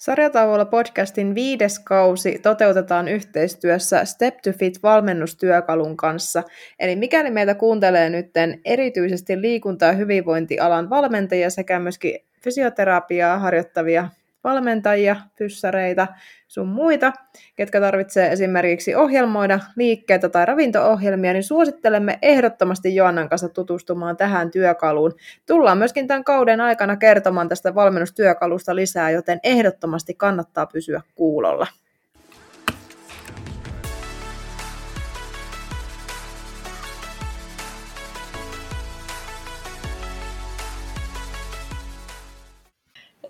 Sarjatauolla podcastin viides kausi toteutetaan yhteistyössä Step to Fit valmennustyökalun kanssa. Eli mikäli meitä kuuntelee nyt erityisesti liikunta- ja hyvinvointialan valmentajia sekä myöskin fysioterapiaa harjoittavia valmentajia, pyssäreitä, sun muita, ketkä tarvitsee esimerkiksi ohjelmoida liikkeitä tai ravinto-ohjelmia, niin suosittelemme ehdottomasti Joannan kanssa tutustumaan tähän työkaluun. Tullaan myöskin tämän kauden aikana kertomaan tästä valmennustyökalusta lisää, joten ehdottomasti kannattaa pysyä kuulolla.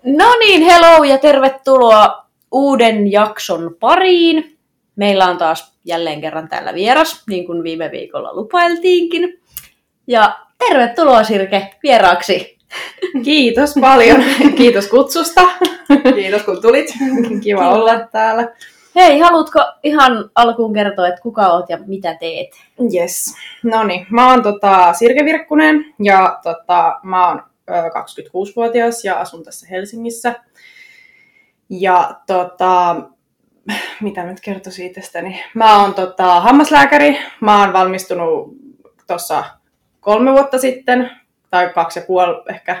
No niin, hello ja tervetuloa uuden jakson pariin. Meillä on taas jälleen kerran täällä vieras, niin kuin viime viikolla lupailtiinkin. Ja tervetuloa Sirke vieraaksi. Kiitos paljon. Kiitos kutsusta. Kiitos kun tulit. Kiva olla täällä. Hei, haluatko ihan alkuun kertoa, että kuka oot ja mitä teet? Yes. No niin, mä oon tota, Sirke Virkkunen ja tota, mä oon 26-vuotias ja asun tässä Helsingissä. Ja tota, mitä nyt kertoisin itsestäni? Mä oon tota, hammaslääkäri. Mä oon valmistunut tuossa kolme vuotta sitten, tai kaksi ja puoli ehkä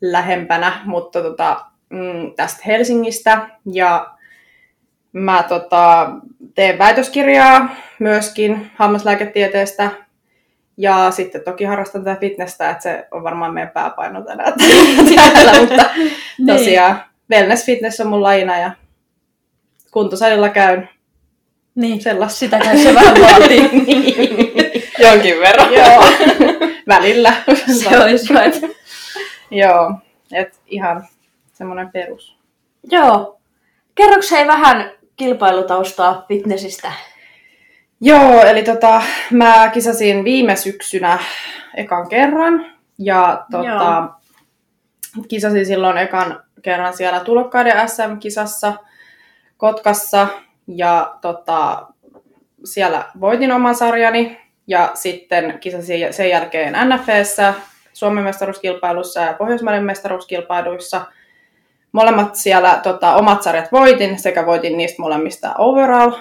lähempänä, mutta tota, mm, tästä Helsingistä. Ja mä tota, teen väitöskirjaa myöskin hammaslääketieteestä ja sitten toki harrastan tätä fitnessä, että se on varmaan meidän pääpaino tänään täällä, mutta niin. tosiaan wellness fitness on mun lajina ja kuntosalilla käyn. Niin, sellaista. sitä kai se vähän vaatii. niin. Jonkin verran. Joo, välillä. se olisi right. Joo, et ihan semmoinen perus. Joo. Kerroks hei vähän kilpailutaustaa fitnessistä? Joo, eli tota, mä kisasin viime syksynä ekan kerran. Ja tota, kisasin silloin ekan kerran siellä tulokkaiden SM-kisassa Kotkassa. Ja tota, siellä voitin oman sarjani. Ja sitten kisasin sen jälkeen NFEssä, Suomen mestaruuskilpailussa ja Pohjoismaiden mestaruuskilpailuissa. Molemmat siellä tota, omat sarjat voitin sekä voitin niistä molemmista overall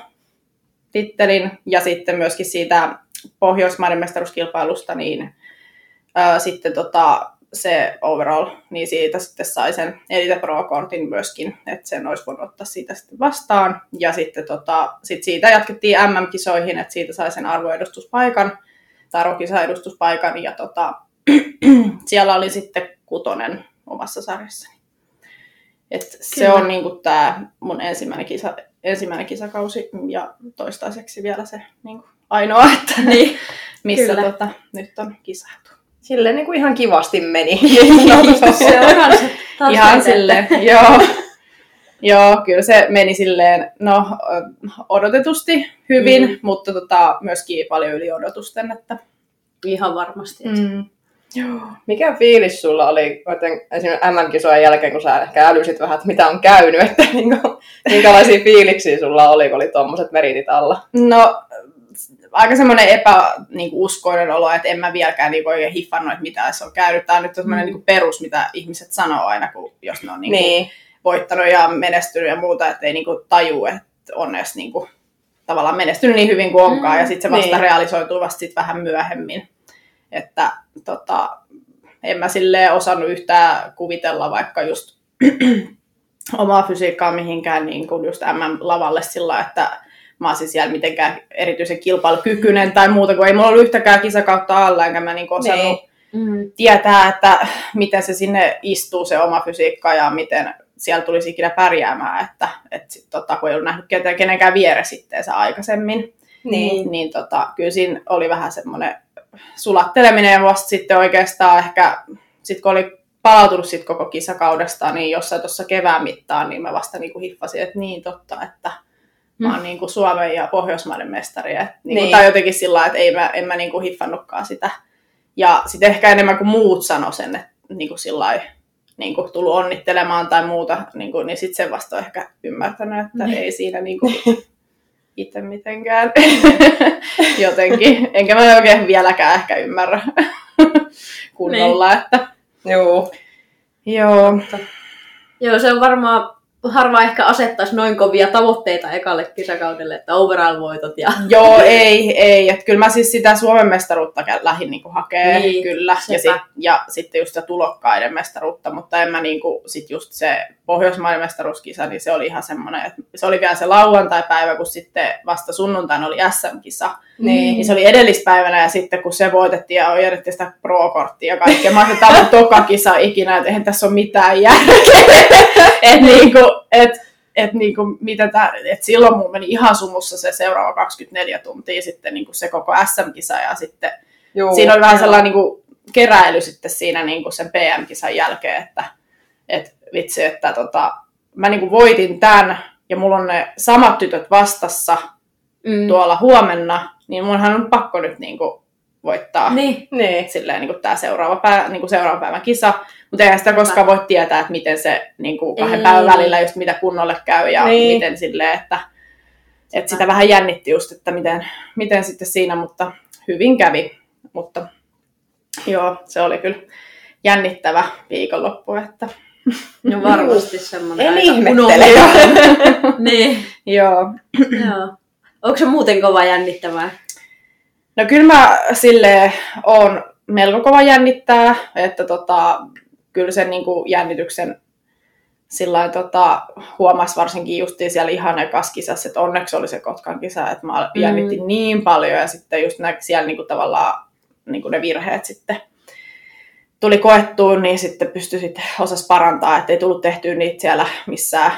tittelin ja sitten myöskin siitä Pohjoismaiden mestaruuskilpailusta, niin ää, sitten tota, se overall, niin siitä sitten sai sen Elite Pro-kortin myöskin, että sen olisi voinut ottaa siitä sitten vastaan. Ja sitten tota, sit siitä jatkettiin MM-kisoihin, että siitä sai sen arvoedustuspaikan, tai rokisaedustuspaikan, ja tota, siellä oli sitten kutonen omassa sarjassani. Et se on niinku tämä mun ensimmäinen kisa, ensimmäinen kisakausi ja toistaiseksi vielä se niin kuin ainoa, että niin, missä tota, nyt on kisattu. Silleen niin kuin ihan kivasti meni. se on ihan, se, ihan silleen, joo. Joo, kyllä se meni silleen, no odotetusti hyvin, mm. mutta tota, myöskin paljon yli odotusten. Että... Ihan varmasti. Että... Mm. Joo. Mikä fiilis sulla oli esimerkiksi MM-kisojen jälkeen, kun sä ehkä älysit vähän, että mitä on käynyt, että niinku, minkälaisia fiiliksiä sulla oli, kun oli tuommoiset meritit alla? No, aika semmoinen epäuskoinen olo, että en mä vieläkään niin oikein hiffannut, että mitä se on käynyt. Tämä on nyt semmoinen mm. niin perus, mitä ihmiset sanoo aina, kun, jos ne on niin niin. voittanut ja menestynyt ja muuta, että ei niin kuin taju, että on edes niin kuin, tavallaan menestynyt niin hyvin kuin onkaan, mm. ja sitten se vasta niin. realisoituu vasta sit vähän myöhemmin. Että tota, en mä silleen osannut yhtään kuvitella vaikka just omaa fysiikkaa mihinkään niin kuin just MM-lavalle sillä, että mä olisin siellä mitenkään erityisen kilpailukykyinen tai muuta, kun ei mulla ollut yhtäkään kisakautta alla, enkä mä niin osannut niin. Mm. tietää, että miten se sinne istuu se oma fysiikka ja miten siellä tulisi ikinä pärjäämään, että, että sit, tota, kun ei ollut nähnyt kenenkään vieresitteensä aikaisemmin, niin, niin tota, kyllä siinä oli vähän semmoinen sulatteleminen vasta sitten oikeastaan ehkä, sit kun oli palautunut sit koko kisakaudesta, niin jossain tuossa kevään mittaan, niin mä vasta niin kuin hiffasin, että niin totta, että mä oon mm. niin kuin Suomen ja Pohjoismaiden mestari. Et, niin niin. Tai jotenkin sillä että ei mä, en mä niin kuin hiffannutkaan sitä. Ja sitten ehkä enemmän kuin muut sano sen, että niin kuin sillä niin kuin tullut onnittelemaan tai muuta, niin, kuin, niin sitten se vasta on ehkä ymmärtänyt, että niin. ei siinä niin kuin, itse mitenkään jotenkin. Enkä mä oikein vieläkään ehkä ymmärrä kunnolla, niin. että joo. Joo. Joo, se on varmaan harva ehkä asettaisi noin kovia tavoitteita ekalle kisakaudelle, että overall-voitot ja... Joo, ei, ei. Et kyllä mä siis sitä Suomen mestaruutta lähdin niinku hakee, niin, kyllä. Ja, sit, ja sitten just sitä tulokkaiden mestaruutta, mutta en mä niinku, sit just se Pohjoismaiden mestaruuskisa, niin se oli ihan semmoinen, että se oli vielä se lauantai-päivä, kun sitten vasta sunnuntaina oli SM-kisa. Niin. niin se oli edellispäivänä ja sitten kun se voitettiin ja järjestettiin sitä pro-korttia ja kaikkea. Mä ajattelin, että tämä on toka kisa ikinä, että eihän tässä ole mitään järkeä. et niinku, et, et niinku, mitä tää, et silloin mun meni ihan sumussa se seuraava 24 tuntia sitten niinku se koko SM-kisa ja sitten Joo, siinä oli vähän sellainen niinku keräily sitten siinä niinku sen PM-kisan jälkeen, että et vitsi, että tota, mä niinku voitin tämän ja mulla on ne samat tytöt vastassa mm. tuolla huomenna, niin munhan on pakko nyt niinku voittaa niin. Niin. Silleen, niin kuin tämä seuraava, päivä, niin kuin seuraava päivän kisa. Mutta eihän sitä koskaan voi tietää, että miten se niin kuin kahden Ei. päivän välillä just mitä kunnolle käy ja niin. miten silleen, että, että sitä vähän jännitti just, että miten, miten sitten siinä, mutta hyvin kävi. Mutta joo, se oli kyllä jännittävä viikonloppu, että No varmasti semmoinen En ihmettele. niin. Joo. Joo. Onko se muuten kova jännittävää? No kyllä mä sille on melko kova jännittää, että tota, kyllä sen niin kuin jännityksen sillä tota, huomasi varsinkin justiin siellä ihan kisassa, että onneksi oli se Kotkan kisa, että mä mm. jännitin niin paljon ja sitten just nä, siellä niin kuin tavallaan niin kuin ne virheet sitten tuli koettua, niin sitten pystyi sitten osas parantaa, että ei tullut tehtyä niitä siellä missään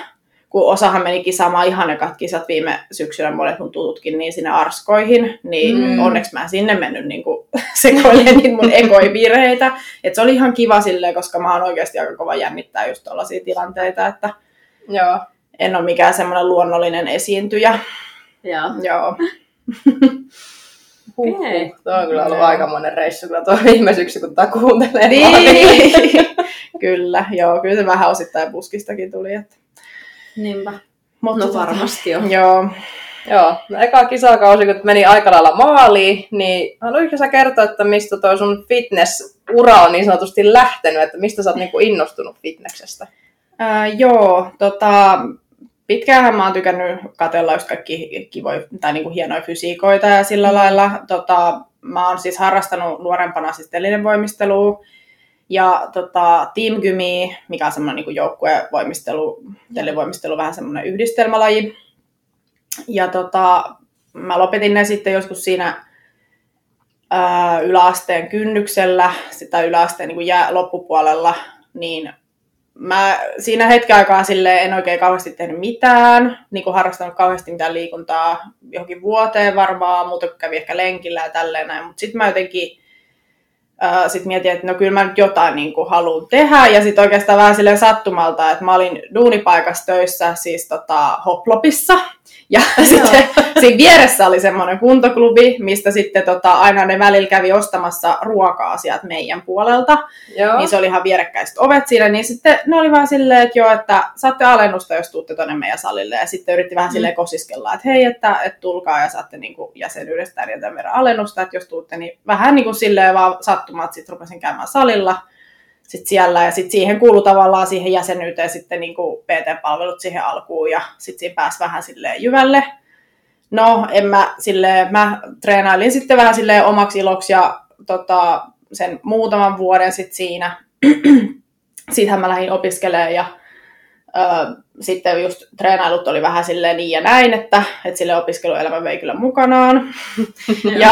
kun osahan meni kisaamaan ihan ekat kisat viime syksynä, monet mun tututkin, niin sinne arskoihin, niin mm. onneksi mä en sinne mennyt niin sekoilemaan niitä mun ekoja virheitä. Et se oli ihan kiva silleen, koska mä oon oikeasti aika kova jännittää just tällaisia tilanteita, että Joo. en ole mikään semmoinen luonnollinen esiintyjä. Joo. Joo. Huh, okay. Tuo on kyllä ollut aika monen reissu kyllä tuo viime syksy, kun tämä kuuntelee. Niin. kyllä, joo, kyllä se vähän osittain puskistakin tuli. Että... Niinpä. Mutta no varmasti jo. Joo. Joo, no eka kisakausi, kun meni aika lailla maaliin, niin haluaisitko sä kertoa, että mistä tuo sun fitness-ura on niin sanotusti lähtenyt, että mistä sä oot niinku innostunut fitneksestä? Ää, joo, tota, pitkään mä oon tykännyt katella just kaikki kivoja tai niinku hienoja fysiikoita ja sillä mm. lailla. Tota, mä oon siis harrastanut nuorempana siis voimistelua ja tota, Team Gymi, mikä on semmoinen niin joukkuevoimistelu, televoimistelu, vähän semmoinen yhdistelmälaji. Ja tota, mä lopetin ne sitten joskus siinä ää, yläasteen kynnyksellä, sitä yläasteen niin jää, loppupuolella, niin mä siinä hetken aikaa sille en oikein kauheasti tehnyt mitään, niin kuin harrastanut kauheasti mitään liikuntaa johonkin vuoteen varmaan, mutta kävi ehkä lenkillä ja tälleen näin, mutta sitten mä jotenkin sitten mietin, että no kyllä mä nyt jotain niin kuin haluan tehdä. Ja sitten oikeastaan vähän silleen sattumalta, että mä olin duunipaikassa töissä, siis tota, Hoplopissa. Ja sitten siinä vieressä oli semmoinen kuntoklubi, mistä sitten tota, aina ne välillä kävi ostamassa ruoka-asiat meidän puolelta. Joo. Niin se oli ihan vierekkäiset ovet siinä. Niin sitten ne oli vaan silleen, että joo, että saatte alennusta, jos tuutte tuonne meidän salille. Ja sitten yritti vähän mm. silleen kosiskella, että hei, että, että tulkaa ja saatte niin kuin jäsenyydestä ja tämän verran alennusta. Että jos tuutte, niin vähän niin kuin silleen vaan sattumat sitten rupesin käymään salilla sit siellä ja sitten siihen kuuluu tavallaan siihen jäsenyyteen sitten niin kuin PT-palvelut siihen alkuun ja sitten siinä pääsi vähän silleen jyvälle. No, en mä silleen, mä treenailin sitten vähän silleen omaksi iloksi ja tota, sen muutaman vuoden sitten siinä. Sittenhän mä lähdin opiskelemaan ja ö, sitten just treenailut oli vähän silleen niin ja näin, että, että sille opiskeluelämä vei kyllä mukanaan. ja,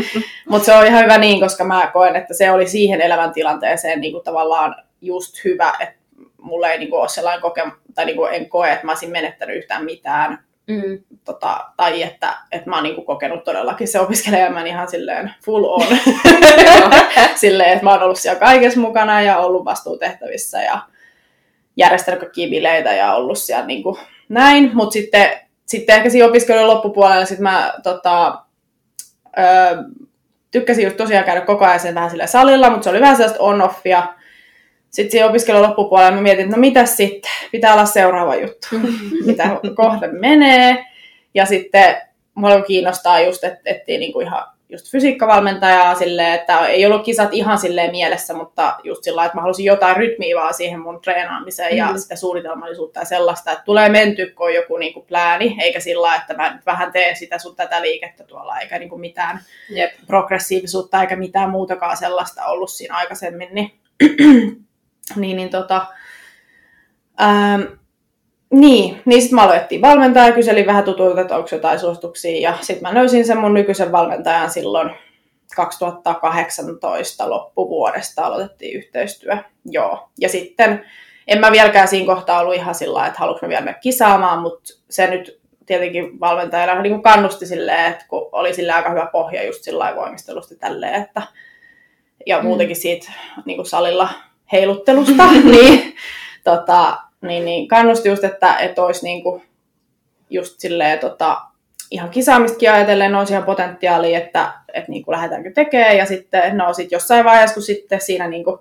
mutta se on ihan hyvä niin, koska mä koen, että se oli siihen elämäntilanteeseen niin kuin tavallaan just hyvä, että mulla ei niin kuin ole sellainen kokemus, tai niin kuin en koe, että mä olisin menettänyt yhtään mitään. Mm. Tota, tai että, että mä oon niin kuin kokenut todellakin se opiskelijaelämän ihan silleen full on. silleen, että mä oon ollut siellä kaikessa mukana ja ollut vastuutehtävissä ja järjestänyt kaikkia bileitä ja ollut siellä niin kuin näin, mutta sitten, sitten ehkä siinä opiskelun loppupuolella sit mä tota, öö, tykkäsin just tosiaan käydä koko ajan sen vähän sillä salilla, mutta se oli vähän sellaista on-offia. Sitten siinä opiskelun loppupuolella mä mietin, että no mitä sitten, pitää olla seuraava juttu, mitä kohde menee. Ja sitten mua kiinnostaa just, että etsii niinku ihan just fysiikkavalmentajaa silleen, että ei ollut kisat ihan silleen mielessä, mutta just sillä että mä halusin jotain rytmiä vaan siihen mun treenaamiseen mm. ja sitä suunnitelmallisuutta ja sellaista, että tulee menty, kun on joku niin kuin plääni, eikä sillä että mä nyt vähän teen sitä sun tätä liikettä tuolla, eikä niin kuin mitään Jep. progressiivisuutta eikä mitään muutakaan sellaista ollut siinä aikaisemmin, niin, niin, niin tota, ähm, niin, niin sitten mä aloitettiin valmentaa ja kyselin vähän tutuilta, että onko jotain suosituksia. Ja sitten mä löysin sen mun nykyisen valmentajan silloin 2018 loppuvuodesta aloitettiin yhteistyö. Joo. Ja sitten en mä vieläkään siinä kohtaa ollut ihan sillä että haluanko mä vielä mennä kisaamaan, mutta se nyt tietenkin valmentajana niin kuin kannusti silleen, että kun oli sillä aika hyvä pohja just sillä voimistelusta tälleen, että ja mm. muutenkin siitä niin kuin salilla heiluttelusta, niin tota, niin, niin kannusti just, että, että olisi niin kuin just silleen, tota, ihan kisaamistakin ajatellen olisi ihan potentiaalia, että, että niin kuin lähdetäänkö tekemään. Ja sitten no sit jossain vaiheessa, kun sitten siinä niin kuin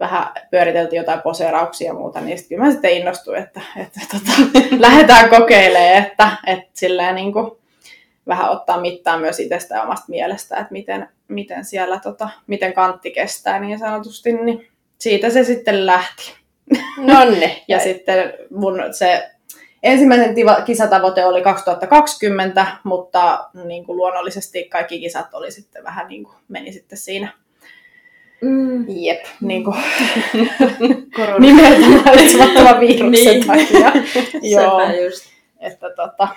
vähän pyöriteltiin jotain poseerauksia ja muuta, niin sitten mä sitten innostuin, että, että tota, lähdetään kokeilemaan, että, että silleen niin kuin vähän ottaa mittaa myös itsestä ja omasta mielestä, että miten, miten siellä, tota, miten kantti kestää niin sanotusti, niin siitä se sitten lähti. Nonne. ja sitten mun se ensimmäisen tiva- kisatavoite oli 2020, mutta niin kuin luonnollisesti kaikki kisat oli sitten vähän niin kuin, meni sitten siinä Mm. Jep, niin kuin nimeltä mainitsemattoman viruksen niin. takia. Joo, just. Että tota,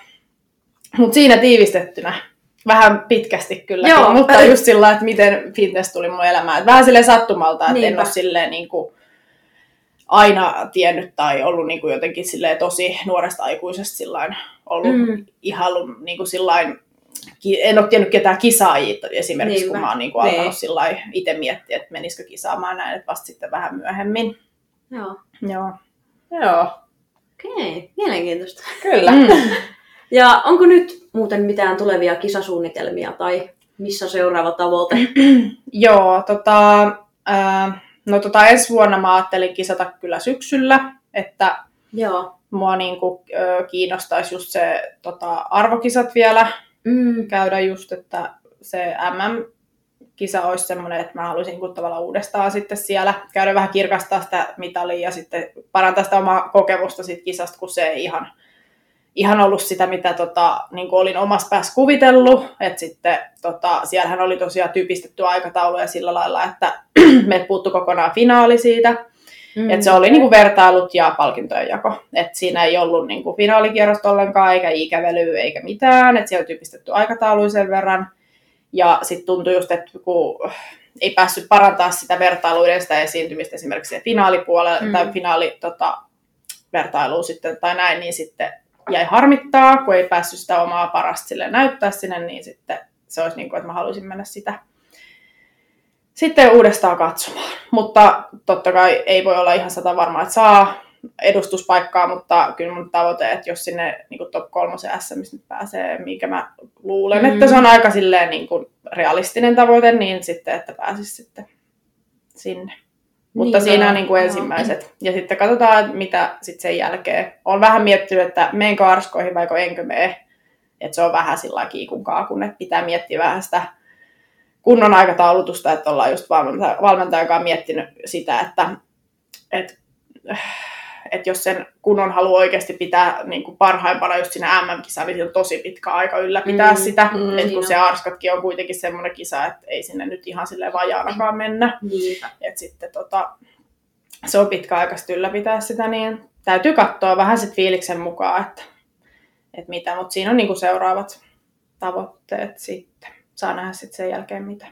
mutta siinä tiivistettynä vähän pitkästi kyllä, Joo, mutta just sillä että miten fitness tuli mun elämään. Vähän silleen sattumalta, että en ole silleen niin kuin, aina tiennyt tai ollut niin kuin jotenkin tosi nuoresta aikuisesta sillain, ollut mm. ihailu niin kuin sillain, en ole tiennyt ketään kisaajia esimerkiksi, Niinpä. kun mä oon niin kuin alkanut niin. itse miettiä, että menisikö kisaamaan näin, että vasta sitten vähän myöhemmin. Joo. Joo. Joo. Okei, okay. mielenkiintoista. Kyllä. Mm. ja onko nyt muuten mitään tulevia kisasuunnitelmia tai missä seuraava tavoite? Joo, tota, äh, No tota, ensi vuonna mä ajattelin kisata kyllä syksyllä, että Joo. mua niin kuin, ö, kiinnostaisi just se tota, arvokisat vielä mm. käydä just, että se MM-kisa olisi semmoinen, että mä haluaisin kun tavallaan uudestaan sitten siellä käydä vähän kirkastaa sitä mitalia ja sitten parantaa sitä omaa kokemusta siitä kisasta, kun se ei ihan ihan ollut sitä, mitä tota, niin kuin olin omassa päässä kuvitellut. että sitten tota, siellähän oli tosiaan typistetty aikataulu ja sillä lailla, että me puuttu kokonaan finaali siitä. Mm, että se oli niin kuin vertailut ja palkintojen jako. Et siinä ei ollut niin kuin finaalikierrosta ollenkaan, eikä ikävely, eikä mitään. että siellä oli typistetty aikataulu sen verran. Ja sitten tuntui just, että kun ei päässyt parantaa sitä vertailuiden sitä esiintymistä esimerkiksi finaalipuolella mm. tai finaali tota, vertailuun sitten tai näin, niin sitten jäi harmittaa, kun ei päässyt sitä omaa parasta sille näyttää sinne, niin sitten se olisi niin kuin, että mä haluaisin mennä sitä sitten uudestaan katsomaan. Mutta totta kai ei voi olla ihan sata varmaa, että saa edustuspaikkaa, mutta kyllä mun tavoite, että jos sinne niin kuin top kolmosen SM nyt pääsee, mikä mä luulen, mm. että se on aika silleen niin kuin realistinen tavoite, niin sitten, että pääsisi sitten sinne. Mutta niin, siinä on niin kuin ensimmäiset. Ja sitten katsotaan, mitä sitten sen jälkeen. Olen vähän miettinyt, että meenkö arskoihin vai enkö mene. Että se on vähän sillä kiikun kaakun, että pitää miettiä vähän sitä kunnon aikataulutusta, että ollaan just valmentaja, valmentajakaan miettinyt sitä, että, että että jos sen kunnon haluaa oikeasti pitää niin kuin parhaimpana just siinä MM-kisaan, niin on tosi pitkä aika ylläpitää mm, sitä. Mm, että kun se Arskatkin on kuitenkin semmoinen kisa, että ei sinne nyt ihan sille vajaanakaan mennä. Että sitten tota, se on pitkäaikaisesti ylläpitää sitä, niin täytyy katsoa vähän sit fiiliksen mukaan, että, että mitä. Mutta siinä on niin kuin seuraavat tavoitteet sitten. Saa nähdä sitten sen jälkeen mitä.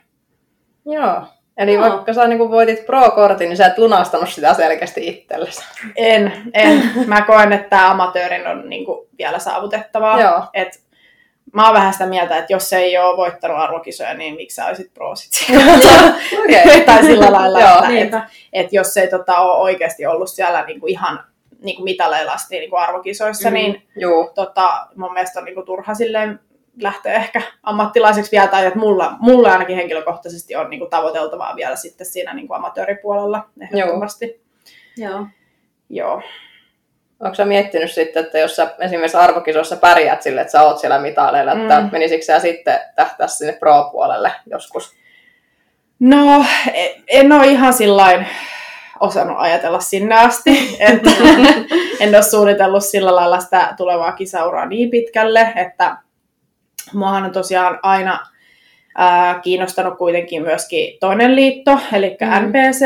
Joo. Eli no. vaikka sä niin voitit pro-kortin, niin sä et lunastanut sitä selkeästi itsellesi. En, en. Mä koen, että tämä amatöörin on niin kuin vielä saavutettavaa. Joo. Et mä oon vähän sitä mieltä, että jos ei ole voittanut arvokisoja, niin miksi sä olisit pro sit okay. Tai sillä lailla, Joo, että et, et jos ei tota, ole oikeasti ollut siellä niin kuin ihan niin kuin mitaleilla asti niin kuin arvokisoissa, mm, niin Joo. Tota, mun mielestä on niin kuin turha silleen lähteä ehkä ammattilaiseksi vielä, tai että mulla, mulla ainakin henkilökohtaisesti on niin kuin tavoiteltavaa vielä sitten siinä niin kuin amatööripuolella ehdottomasti. Joo. Joo. Onko sä miettinyt sitten, että jos sä esimerkiksi arvokisossa pärjäät sille, että sä oot siellä mitaleilla, että mm. menisikö sä sitten tähtää sinne pro-puolelle joskus? No, e- en ole ihan sillain osannut ajatella sinne asti. Että en ole suunnitellut sillä lailla sitä tulevaa kisauraa niin pitkälle, että muahan on tosiaan aina ää, kiinnostanut kuitenkin myöskin toinen liitto, eli mm. NPC,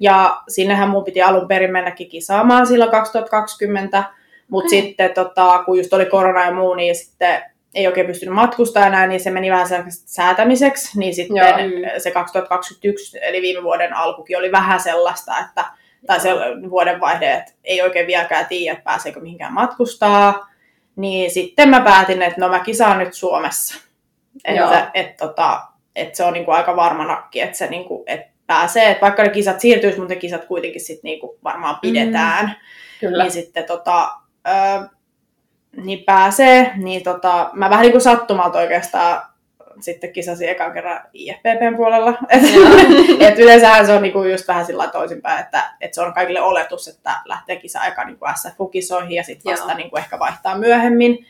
ja sinnehän mun piti alun perin mennäkin kisaamaan silloin 2020, mutta okay. sitten tota, kun just oli korona ja muu, niin sitten ei oikein pystynyt matkustaa enää, niin se meni vähän säätämiseksi, niin sitten Joo. se 2021, eli viime vuoden alkukin oli vähän sellaista, että tai se vuoden vaihde, että ei oikein vieläkään tiedä, että pääseekö mihinkään matkustaa, niin sitten mä päätin, että no mä kisaan nyt Suomessa. Että et, tota, et se on niinku aika varma nakki, että se niinku, et pääsee, että vaikka ne kisat siirtyisi, mutta ne kisat kuitenkin sit niinku varmaan mm. pidetään. Mm, kyllä. Niin sitten tota, ö, niin pääsee, niin tota, mä vähän niin kuin sattumalta oikeastaan sitten kisasin ekan kerran IFPPn puolella. Et, et yleensähän se on niinku just vähän sillä toisinpäin, että et se on kaikille oletus, että lähtee kisa eka niinku SF-kisoihin ja sitten vasta niinku ehkä vaihtaa myöhemmin.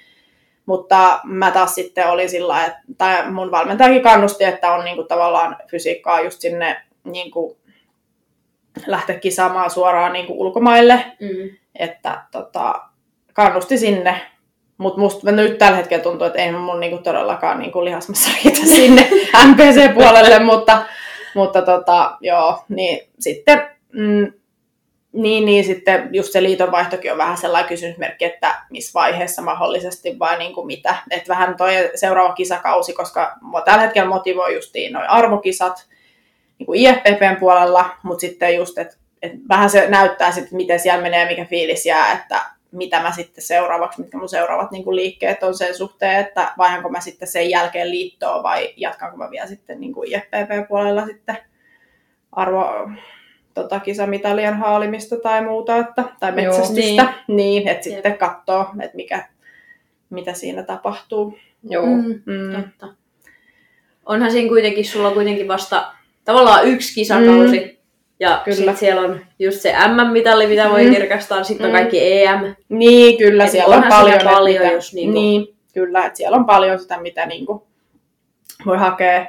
Mutta mä taas sitten olin sillä että tai mun valmentajakin kannusti, että on niinku tavallaan fysiikkaa just sinne niinku lähteä kisaamaan suoraan niinku ulkomaille. Mm. Että tota, kannusti sinne mutta musta nyt tällä hetkellä tuntuu, että ei mun niinku todellakaan niinku lihasmassa riitä sinne MPC-puolelle, mutta, mutta tota, joo, niin sitten, mm, niin, niin sitten just se liitonvaihtokin on vähän sellainen kysymysmerkki, että missä vaiheessa mahdollisesti vai niin kuin mitä. Että vähän toi seuraava kisakausi, koska mua tällä hetkellä motivoi justiin noin arvokisat niin kuin IFPPn puolella, mutta sitten just, että et vähän se näyttää sitten, miten siellä menee ja mikä fiilis jää, että mitä mä sitten seuraavaksi, mitkä mun seuraavat niin kuin liikkeet on sen suhteen, että vaihanko mä sitten sen jälkeen liittoa vai jatkanko mä vielä sitten niin kuin IFPP-puolella sitten arvo tota, kisamitalien haalimista tai muuta, että, tai metsästystä, Joo, niin. niin, että sitten katsoo, että mikä, mitä siinä tapahtuu. Joo, mm, mm. totta. Onhan siinä kuitenkin, sulla on kuitenkin vasta tavallaan yksi kisakausi, mm ja kyllä. siellä on just se MM-mitalli, mitä voi mm. kirkastaa, sitten on mm. kaikki EM. Niin, kyllä, Et siellä on paljon. paljon mitä, just niin, kuin... niin, kyllä, että siellä on paljon sitä, mitä niin kuin voi hakea,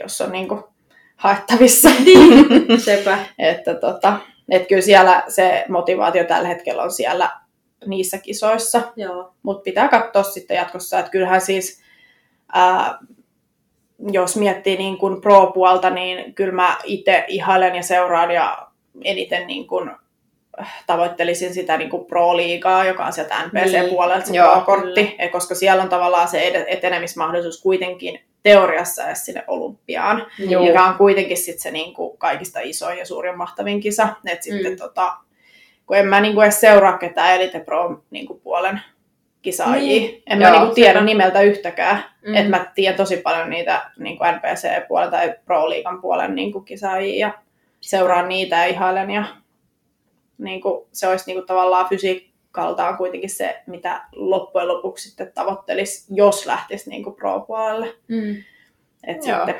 jos on niin kuin haettavissa. Niin, sepä. että tota, et kyllä siellä se motivaatio tällä hetkellä on siellä niissä kisoissa. Mutta pitää katsoa sitten jatkossa, että kyllähän siis ää, jos miettii niin kuin pro-puolta, niin kyllä mä itse ihailen ja seuraan ja eniten niin kuin tavoittelisin sitä niin kuin pro-liigaa, joka on sieltä NPC-puolelta niin. se pro-kortti, koska siellä on tavallaan se etenemismahdollisuus kuitenkin teoriassa edes sinne olympiaan, Joo. joka on kuitenkin sit se niin kuin kaikista isoin ja suurin mahtavin kisa. Et mm. sitten tota, kun en mä niin kuin edes seuraa ketään Elite Pro niin kuin puolen kisaajia. Niin. En Joo, mä niinku tiedä nimeltä yhtäkään. Mm. Että mä tiedän tosi paljon niitä niinku NPC-puolen tai Pro-liigan puolen niinku kisaajia ja seuraan niitä ja ihailen. Ja niinku, se olisi niinku tavallaan fysiikaltaan kuitenkin se, mitä loppujen lopuksi sitten tavoittelisi, jos lähtisi niinku Pro-puolelle. Mm. Et sitten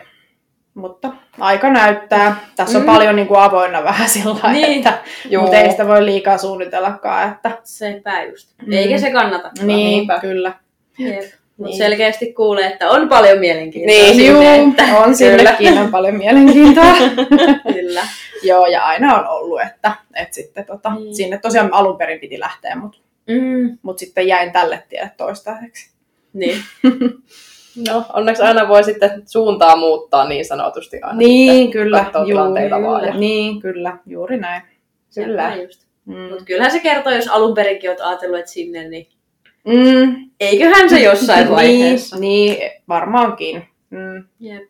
mutta aika näyttää. Tässä on mm. paljon niin kuin avoinna vähän sillä niin. että mutta ei sitä voi liikaa suunnitellakaan. Että... Sepä just. Mm. Eikä se kannata. Niin, Niinpä. kyllä. Jep. Niin. selkeästi kuulee, että on paljon mielenkiintoa. Niin, sinne, juu, että... on sillekin on paljon mielenkiintoa. kyllä. Joo, ja aina on ollut, että, että sitten tota, niin. sinne tosiaan alun perin piti lähteä, mutta mm. mut sitten jäin tälle tielle toistaiseksi. Niin. No, onneksi aina voi sitten suuntaa muuttaa niin sanotusti aina. Niin, kyllä. Juu, vaan. Ja... Niin, kyllä. Juuri näin. Kyllä. Mm. Mutta kyllähän se kertoo, jos alun perinkin olet ajatellut, että sinne, niin mm. eiköhän se jossain niin, vaiheessa. Niin, varmaankin. Mm. Yep.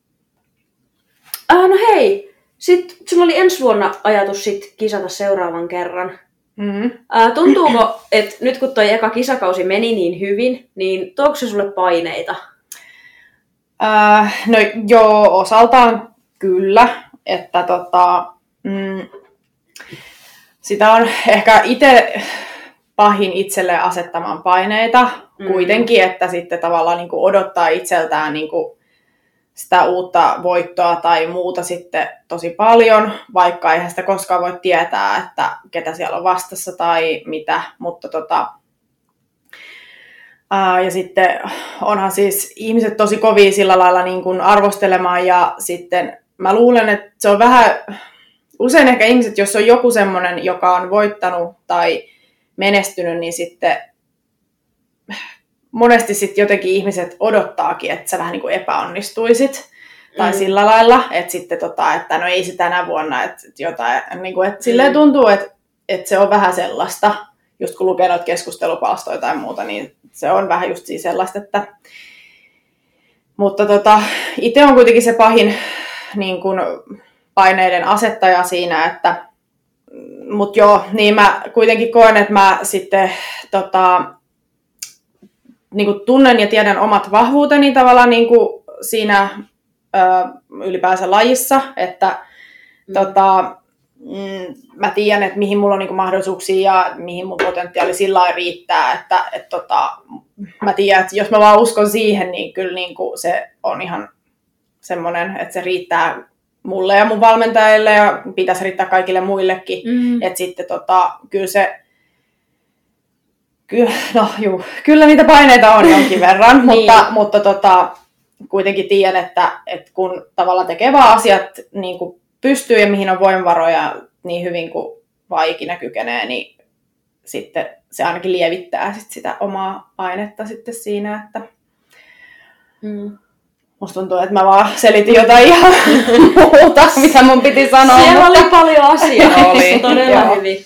Ah, no hei, sitten sulla oli ensi vuonna ajatus sit kisata seuraavan kerran. Mm-hmm. Äh, tuntuuko, että nyt kun tuo eka kisakausi meni niin hyvin, niin tuoko se sulle paineita? Äh, no joo, osaltaan kyllä, että tota, mm, sitä on ehkä itse pahin itselle asettamaan paineita mm. kuitenkin, että sitten tavallaan niin kuin odottaa itseltään niin kuin sitä uutta voittoa tai muuta sitten tosi paljon, vaikka eihän sitä koskaan voi tietää, että ketä siellä on vastassa tai mitä, mutta tota, ää, ja sitten onhan siis ihmiset tosi kovia sillä lailla niin kuin arvostelemaan ja sitten mä luulen, että se on vähän, usein ehkä ihmiset, jos on joku semmoinen, joka on voittanut tai menestynyt, niin sitten monesti sitten jotenkin ihmiset odottaakin, että sä vähän niin kuin epäonnistuisit. Tai mm. sillä lailla, että sitten tota, että no ei se tänä vuonna, että jotain, niin kuin, että silleen mm. tuntuu, että, että se on vähän sellaista, just kun lukee noita keskustelupalstoja tai muuta, niin se on vähän just siis sellaista, että mutta tota, itse on kuitenkin se pahin niin kuin, paineiden asettaja siinä, että mutta joo, niin mä kuitenkin koen, että mä sitten tota, niin kuin tunnen ja tiedän omat vahvuuteni tavallaan niin kuin siinä ö, ylipäänsä lajissa, että mm. tota, mm, mä tiedän, että mihin mulla on niin mahdollisuuksia ja mihin mun potentiaali sillä lailla riittää, että et, tota, mä tiedän, että jos mä vaan uskon siihen, niin kyllä niin kuin se on ihan semmoinen, että se riittää mulle ja mun valmentajille ja pitäisi riittää kaikille muillekin. Mm. Että sitten tota, kyllä se Kyllä, no juu, kyllä niitä paineita on jonkin verran, niin. mutta, mutta tota, kuitenkin tiedän, että, että kun tavallaan tekee vaan asiat niin kuin pystyy ja mihin on voimavaroja niin hyvin kuin vaan ikinä kykenee, niin sitten se ainakin lievittää sit sitä omaa painetta sitten siinä, että mm. musta tuntuu, että mä vaan selitin jotain ihan muuta, mitä mun piti sanoa. Siellä mutta... oli paljon asioita, oli. todella hyvin.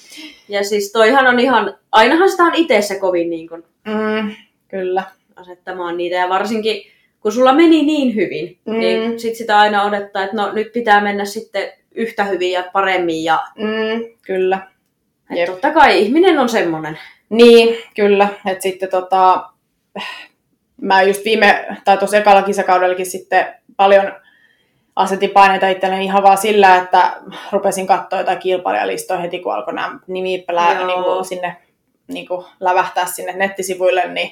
Ja siis toihan on ihan, ainahan sitä on itse se kovin niin kuin mm, kyllä. asettamaan niitä. Ja varsinkin kun sulla meni niin hyvin, mm. niin sit sitä aina odottaa, että no nyt pitää mennä sitten yhtä hyvin ja paremmin. Ja... Mm, kyllä. Et totta kai ihminen on semmoinen. Niin, kyllä. Että sitten tota, mä just viime, tai tuossa ekalla kisakaudellakin sitten paljon asetin paineita itselleni ihan vaan sillä, että rupesin katsoa jotain kilpailijalistoja heti, kun alkoi nämä nimipelää niin sinne niin kuin lävähtää sinne nettisivuille, niin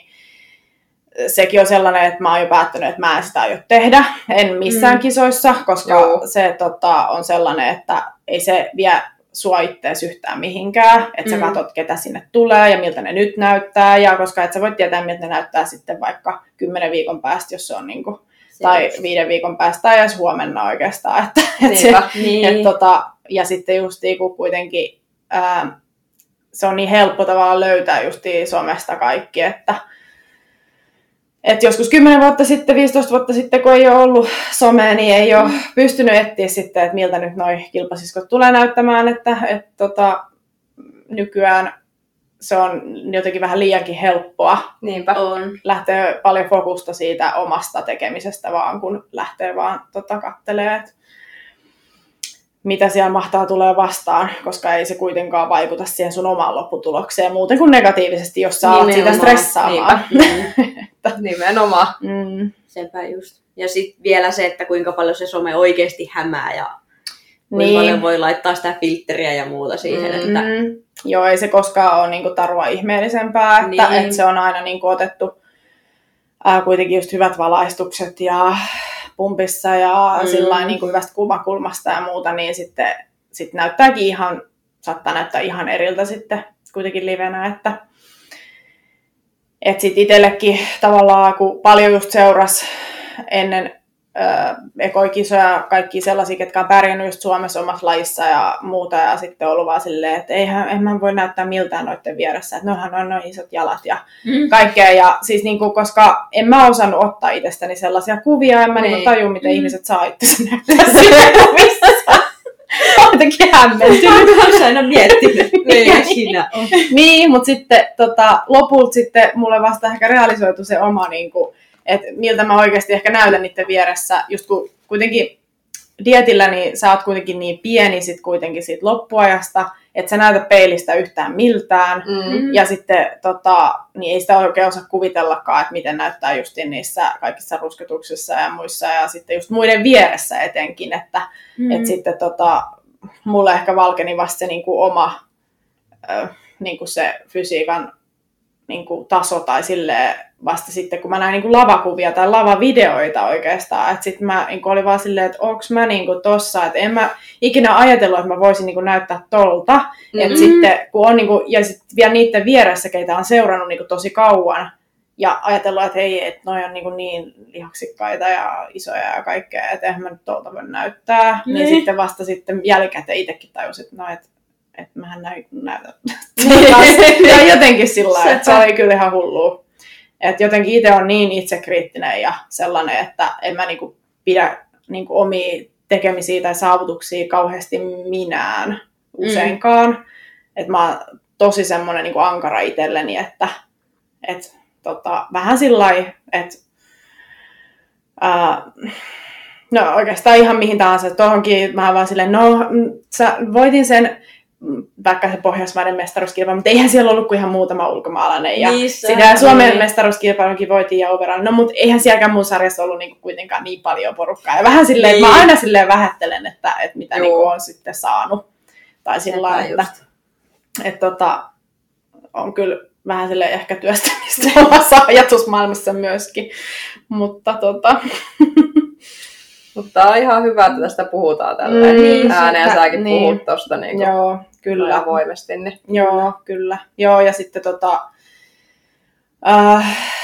sekin on sellainen, että mä oon jo päättänyt, että mä en sitä aio tehdä. En missään mm. kisoissa, koska Joo. se tota, on sellainen, että ei se vie sua ittees yhtään mihinkään, että sä mm. katsot, ketä sinne tulee ja miltä ne nyt näyttää, ja koska et sä voit tietää, miltä ne näyttää sitten vaikka kymmenen viikon päästä, jos se on niin kuin tai viiden viikon päästä tai edes huomenna oikeastaan. Että, et se, niin. et tota, ja sitten just kun kuitenkin ää, se on niin helppo tavallaan löytää just somesta kaikki, että et joskus 10 vuotta sitten, 15 vuotta sitten, kun ei ole ollut somea, niin ei ole mm. pystynyt etsiä sitten, että miltä nyt noi kilpasiskot tulee näyttämään, että et tota, nykyään se on jotenkin vähän liiankin helppoa. Niinpä. On. Lähtee paljon fokusta siitä omasta tekemisestä vaan, kun lähtee vaan tota, kattelee, että mitä siellä mahtaa tulee vastaan, koska ei se kuitenkaan vaikuta siihen sun omaan lopputulokseen muuten kuin negatiivisesti, jos sä oot sitä stressaamaan. Mm. Nimenomaan. Mm. Sepä just. Ja sitten vielä se, että kuinka paljon se some oikeasti hämää ja kuinka niin. paljon voi laittaa sitä filtteriä ja muuta siihen. Mm. Että... Joo, ei se koskaan ole niin kuin, tarua ihmeellisempää, että, niin. että se on aina niin kuin, otettu ää, kuitenkin just hyvät valaistukset ja pumpissa ja mm. sillä niin kuin hyvästä kuvakulmasta ja muuta, niin sitten sit näyttääkin ihan, saattaa näyttää ihan eriltä sitten kuitenkin livenä, että et sitten itsellekin tavallaan, kun paljon just seurasi ennen ekoikisoja, kaikki sellaisia, ketkä on pärjännyt just Suomessa omassa lajissa ja muuta, ja sitten ollut vaan silleen, että eihän, en mä voi näyttää miltään noiden vieressä, että noinhan on noin isot jalat ja mm. kaikkea, ja siis niin kuin, koska en mä osannut ottaa itsestäni sellaisia kuvia, en mä niin. taju, miten mm. ihmiset saa itse näyttää kuvissa. Jotenkin hämmentynyt. Olen aina miettinyt, mikä siinä on. niin, mutta sitten tota, lopulta sitten mulle vasta ehkä realisoitu se oma niin kuin, että miltä mä oikeasti ehkä näytän niiden vieressä, just kun kuitenkin dietillä, niin sä oot kuitenkin niin pieni sit kuitenkin siitä loppuajasta, että sä näytät peilistä yhtään miltään. Mm-hmm. Ja sitten tota, niin ei sitä oikein osaa kuvitellakaan, että miten näyttää just niissä kaikissa rusketuksissa ja muissa ja sitten just muiden vieressä etenkin, että mm-hmm. et sitten tota, mulle ehkä valkeni vasta se niin kuin oma ö, niin kuin se fysiikan niin kuin, taso tai silleen vasta sitten, kun mä näin niin kuin lavakuvia tai lavavideoita oikeastaan, että sitten mä niin kuin, olin vaan silleen, että onks mä niin kuin, tossa, että en mä ikinä ajatellut, että mä voisin niin kuin, näyttää tolta, mm-hmm. että sitten kun on niin kuin, ja sitten vielä niiden vieressä, keitä on seurannut niin kuin, tosi kauan, ja ajatellut, että hei, että noi on niin, niin lihaksikkaita ja isoja ja kaikkea, että eihän mä nyt tuolta voi näyttää. Niin. niin sitten vasta sitten jälkikäteen itsekin tajusin, että no, että että mähän näy, näytän. ja jotenkin sillä että se oli kyllä ihan hullu. Että jotenkin itse on niin itsekriittinen ja sellainen, että en mä niinku pidä niinku omia tekemisiä tai saavutuksia kauheasti minään useinkaan. Mm. Että mä oon tosi semmoinen niinku ankara itselleni, että et, tota, vähän sillä että no oikeastaan ihan mihin tahansa. Tuohonkin mä vaan silleen, no sä voitin sen vaikka se Pohjoismaiden mestaruuskilpailu, mutta eihän siellä ollut kuin ihan muutama ulkomaalainen. Ja niin, sitä Suomen niin. mestaruuskilpailukin voitiin ja overall. No mutta eihän sielläkään mun sarjassa ollut niinku kuitenkaan niin paljon porukkaa. Ja vähän silleen, niin. että mä aina silleen vähättelen, että, että mitä niinku on sitten saanut. Tai sillä lailla, että, että tota, on kyllä vähän sille ehkä työstämistä omassa ajatusmaailmassa myöskin. Mutta tota, Mutta on ihan hyvä, että tästä puhutaan tällä mm, ääneen, ja säkin niin. puhut tosta niin Joo, kyllä. avoimesti. Niin. Joo, kyllä. Joo, ja sitten tota, äh,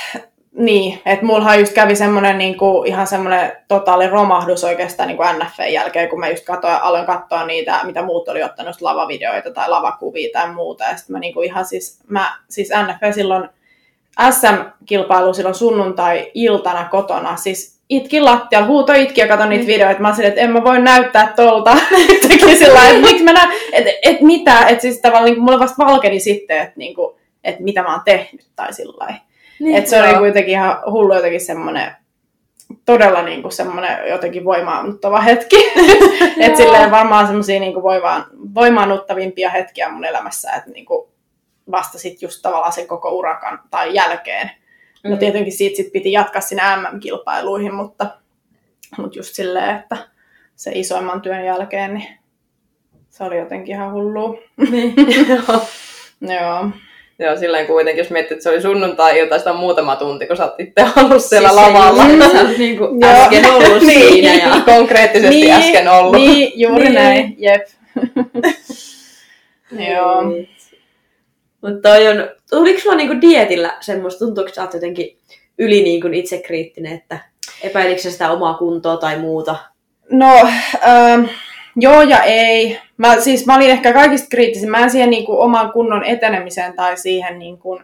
niin, että mullahan just kävi semmoinen niinku, ihan semmoinen totaali romahdus oikeastaan niinku NFn jälkeen, kun mä just katsoin, aloin katsoa niitä, mitä muut oli ottanut, lavavideoita tai lavakuvia tai muuta. Ja sitten mä niinku ihan siis, mä, siis NF silloin SM-kilpailu silloin sunnuntai-iltana kotona, siis itkin lattialla, huuto itki ja katon niitä mm. videoita. Mä sanoin, että en mä voi näyttää tolta. Teki sillä että miksi mä näen, että et mitä, että siis tavallaan niin mulle vasta valkeni sitten, että niinku, että mitä mä oon tehnyt tai sillä niin, että se oli kuitenkin ihan hullu jotenkin semmoinen todella niin kuin semmoinen jotenkin voimaannuttava hetki. että silleen varmaan semmoisia niin voimaan, voimaannuttavimpia hetkiä mun elämässä, että niin kuin vasta sitten just tavallaan sen koko urakan tai jälkeen No mm. tietenkin siitä sit piti jatkaa sinne MM-kilpailuihin, mutta, mutta just silleen, että se isoimman työn jälkeen, niin se oli jotenkin ihan hullu. Niin, joo. joo. Joo, silleen kuitenkin, jos miettii, että se oli sunnuntai-ilta, sitä on muutama tunti, kun sä oot itse ollut siellä siis lavalla. Niin, sä oot niin kuin äsken ollut niin, siinä. Ja... Konkreettisesti niin, äsken ollut. Niin, juuri niin. näin, jep. Joo. Niin. Mutta toi on, tuliko sulla niinku dietillä semmoista, tuntuuko että sä oot jotenkin yli niinku itsekriittinen, että epäilikö sitä omaa kuntoa tai muuta? No, ähm, joo ja ei. Mä, siis mä olin ehkä kaikista kriittisin. Mä en siihen niinku oman kunnon etenemiseen tai siihen niinku,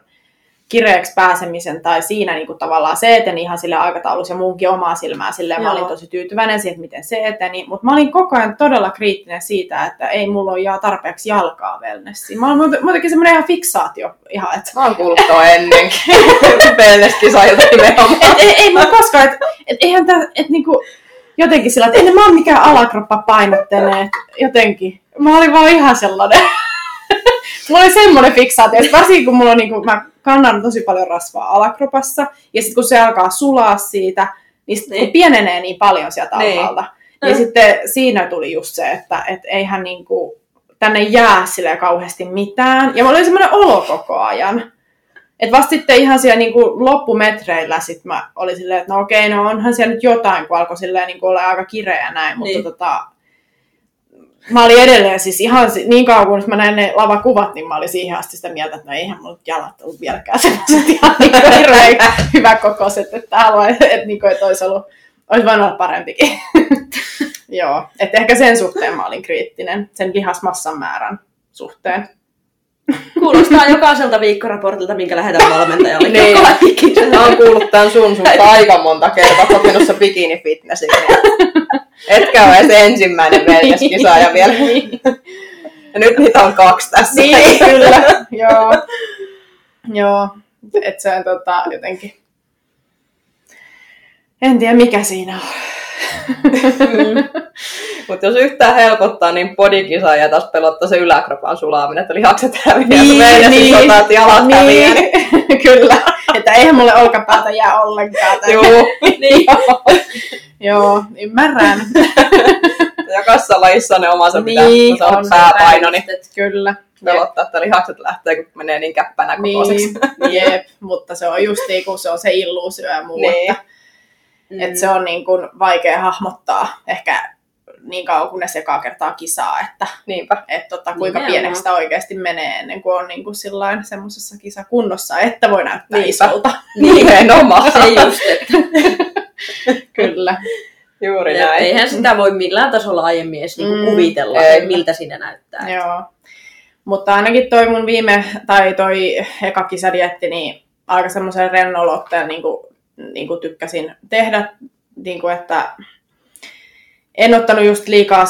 kireeksi pääsemisen tai siinä niin kuin tavallaan se eteni ihan sille aikataulussa ja muunkin omaa silmää silleen. Joo. Mä olin tosi tyytyväinen siihen, miten se eteni, mutta mä olin koko ajan todella kriittinen siitä, että ei mulla ole tarpeeksi jalkaa wellnessiin. Mä olin muutenkin semmoinen ihan fiksaatio. Ihan, että... Mä oon kuullut toi ennenkin. Wellness-kisailta nimenomaan. Et, ei, ei mä koskaan, että et, eihän tää, et, niinku, jotenkin sillä, että en mä ole mikään alakroppa painottelee, jotenkin. Mä olin vaan ihan sellainen. mulla oli semmoinen fiksaatio, että varsinkin kun mulla on, niin kuin, mä kannan tosi paljon rasvaa alakropassa, ja sitten kun se alkaa sulaa siitä, niin, sit, niin. pienenee niin paljon sieltä niin. alhaalta, niin mm. sitten siinä tuli just se, että et eihän niin kuin, tänne jää sille kauheasti mitään. Ja mulla oli semmoinen olo koko ajan. Et vasta sitten ihan siellä niin kuin loppumetreillä sit mä olin silleen, että no okei, no onhan siellä nyt jotain, kun alkoi silleen niin kuin olla aika kireä näin, mutta niin. tota, mä olin edelleen siis ihan niin kauan, kun mä näin ne lavakuvat, niin mä olin siihen asti sitä mieltä, että no eihän mulla jalat ollut vieläkään sellaiset ihan niin hirveän hyvä kokoiset, että haluan, että, niin kuin, että olisi, ollut, olisi voinut olla parempikin. Joo, että ehkä sen suhteen mä olin kriittinen, sen lihasmassan määrän suhteen. Kuulostaa jokaiselta viikkoraportilta, minkä lähetän valmentajalle. niin. Mä oon kuullut tämän sun sun aika monta kertaa kokemussa bikini fitnessin. Etkä ole edes ensimmäinen wellness-kisaaja vielä. Niin. ja nyt niitä on kaksi tässä. Niin, kyllä. Joo. Joo. Että se on tota, jotenkin... En tiedä mikä siinä on. Mm. Mutta jos yhtään helpottaa, niin bodikisa ja taas pelottaa se yläkropan sulaminen, että lihakset häviää, niin, niin, niin, sotaat jalat niin. häviää. Niin. Kyllä, että eihän mulle olkapäätä jää ollenkaan. Joo. niin. Joo, ymmärrän. jokaisessa lajissa ne omansa, mitä Niin, se on, pääpaino, niin Kyllä. pelottaa, että lihakset lähtee, kun menee niin käppänä kokoiseksi. Niin, jep, mutta se on just niin kuin se on se illuusio ja muu, Niin. että, että se on niin kuin vaikea hahmottaa ehkä niin kauan kun ne sekaa kertaa kisaa, että, Niinpä. että tota, kuinka Nimenomaan. pieneksi sitä oikeasti menee ennen kuin on niin kuin sillain semmoisessa kisakunnossa, että voi näyttää Niinpä. isolta. Nimenomaan. Se just, että Kyllä. Juuri Ja näin. eihän sitä voi millään tasolla aiemmin edes niinku Mm, kuvitella, ei. miltä siinä näyttää. Joo. Mutta ainakin toi mun viime, tai toi eka kisadietti, niin aika semmoisen rennolotteen niin niin kuin tykkäsin tehdä, niin kuin, että en ottanut just liikaa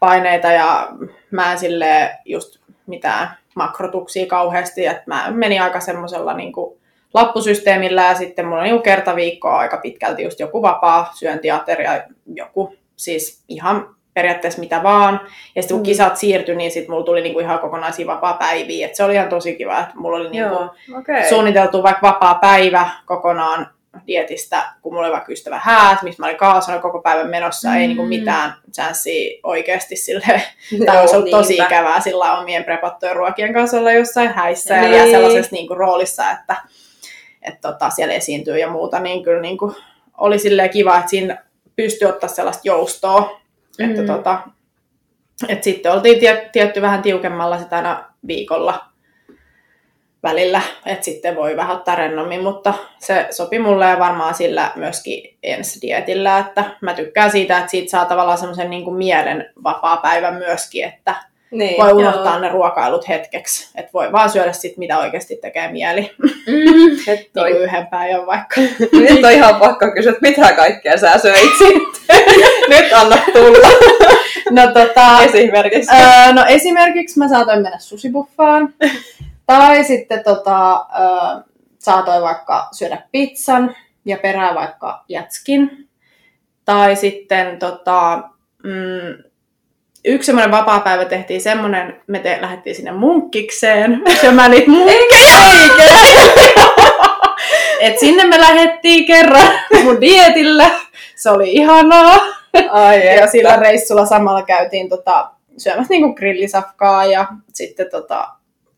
paineita ja mä en sille just mitään makrotuksia kauheasti, että mä menin aika semmoisella niin kuin lappusysteemillä ja sitten mulla on niin kerta viikkoa aika pitkälti just joku vapaa syöntiateria, joku siis ihan periaatteessa mitä vaan. Ja sitten kun Mm. kisat siirtyi, niin sitten mulla tuli niinku ihan kokonaisia vapaa päiviä. Et se oli ihan tosi kiva, että mulla oli niinku Joo. Okei. suunniteltu vaikka vapaa päivä kokonaan dietistä, kun mulla oli vaikka ystävä häät, missä mä olin kaasana koko päivän menossa, mm. ei niinku Mm. mitään chanssiä oikeasti sille, tai olisi ollut tosi ikävää sillä omien prepattujen ruokien kanssa olla jossain häissä ja Niin. vielä sellaisessa niinku roolissa, että et tota, siellä esiintyy ja muuta, niin kyllä niinku oli silleen kiva, että siinä pystyi ottaa sellaista joustoa, mm. että tota, et sitten oltiin tie, tietty vähän tiukemmalla sitä aina viikolla välillä, että sitten voi vähän ottaa rennommin, mutta se sopi mulle ja varmaan sillä myöskin ensi dietillä, että mä tykkään siitä, että siitä saa tavallaan semmoisen niin mielen vapaa päivän myöskin, että Niin. voi unohtaa joo. ne ruokailut hetkeksi, että voi vaan syödä sit mitä oikeasti tekee mieli, Mm. Et niin toi. kuin yhden päivän vaikka. Nyt on ihan pakko kysyä, että mitä kaikkea sä söit sitten. Nyt anna tulla No tota, esimerkiksi. Öö, no esimerkiksi mä saatoin mennä susibuffaan. tai sitten tota, öö, saatoin vaikka syödä pizzan ja perään vaikka jätskin. Tai sitten tota, mm, yksi semmoinen vapaa-päivä tehtiin semmoinen, me te, lähdettiin sinne munkkikseen syömään niitä munkkeja. Et sinne me lähdettiin kerran mun dietillä. Se oli ihanaa. Ai Ja sillä reissulla samalla käytiin tota, syömässä niinku grillisafkaa ja sitten tota,